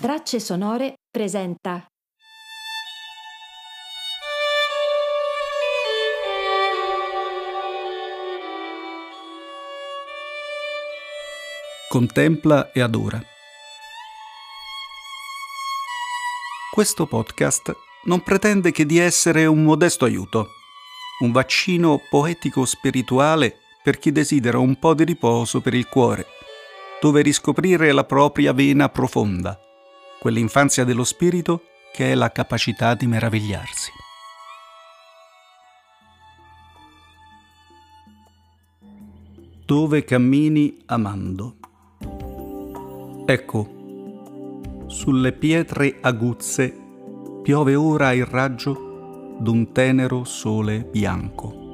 Tracce sonore presenta Contempla e adora. Questo podcast non pretende che di essere un modesto aiuto, un vaccino poetico-spirituale per chi desidera un po' di riposo per il cuore, dove riscoprire la propria vena profonda, quell'infanzia dello spirito che è la capacità di meravigliarsi. Dove cammini amando. Ecco, sulle pietre aguzze piove ora il raggio d'un tenero sole bianco.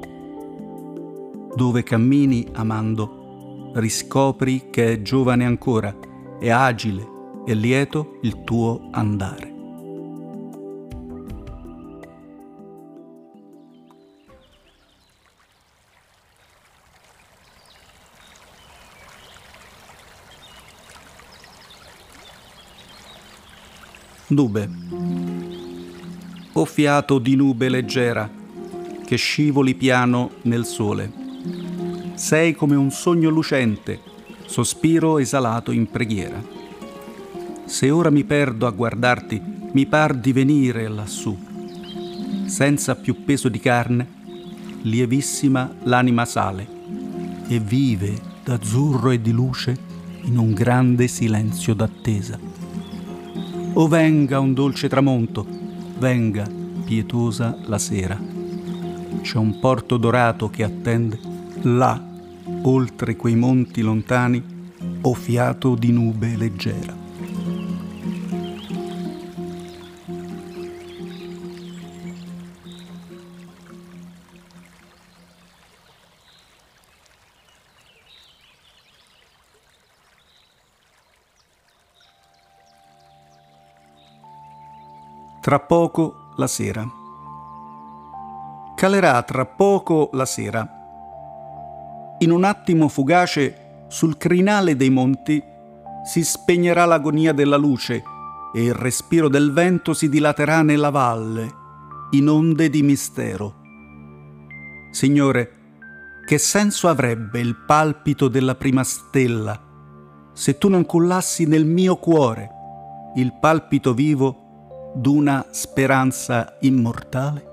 Dove cammini amando, riscopri che è giovane ancora, è agile e lieto il tuo andare. Nube. O fiato di nube leggera che scivoli piano nel sole. Sei come un sogno lucente, sospiro esalato in preghiera. Se ora mi perdo a guardarti, mi par di venire lassù. Senza più peso di carne, lievissima l'anima sale e vive d'azzurro e di luce in un grande silenzio d'attesa. O venga un dolce tramonto, venga pietosa la sera. C'è un porto dorato che attende, là, oltre quei monti lontani, o fiato di nube leggera. Tra poco la sera. Calerà tra poco la sera. In un attimo fugace, sul crinale dei monti, si spegnerà l'agonia della luce e il respiro del vento si dilaterà nella valle, in onde di mistero. Signore, che senso avrebbe il palpito della prima stella se tu non cullassi nel mio cuore il palpito vivo d'una speranza immortale?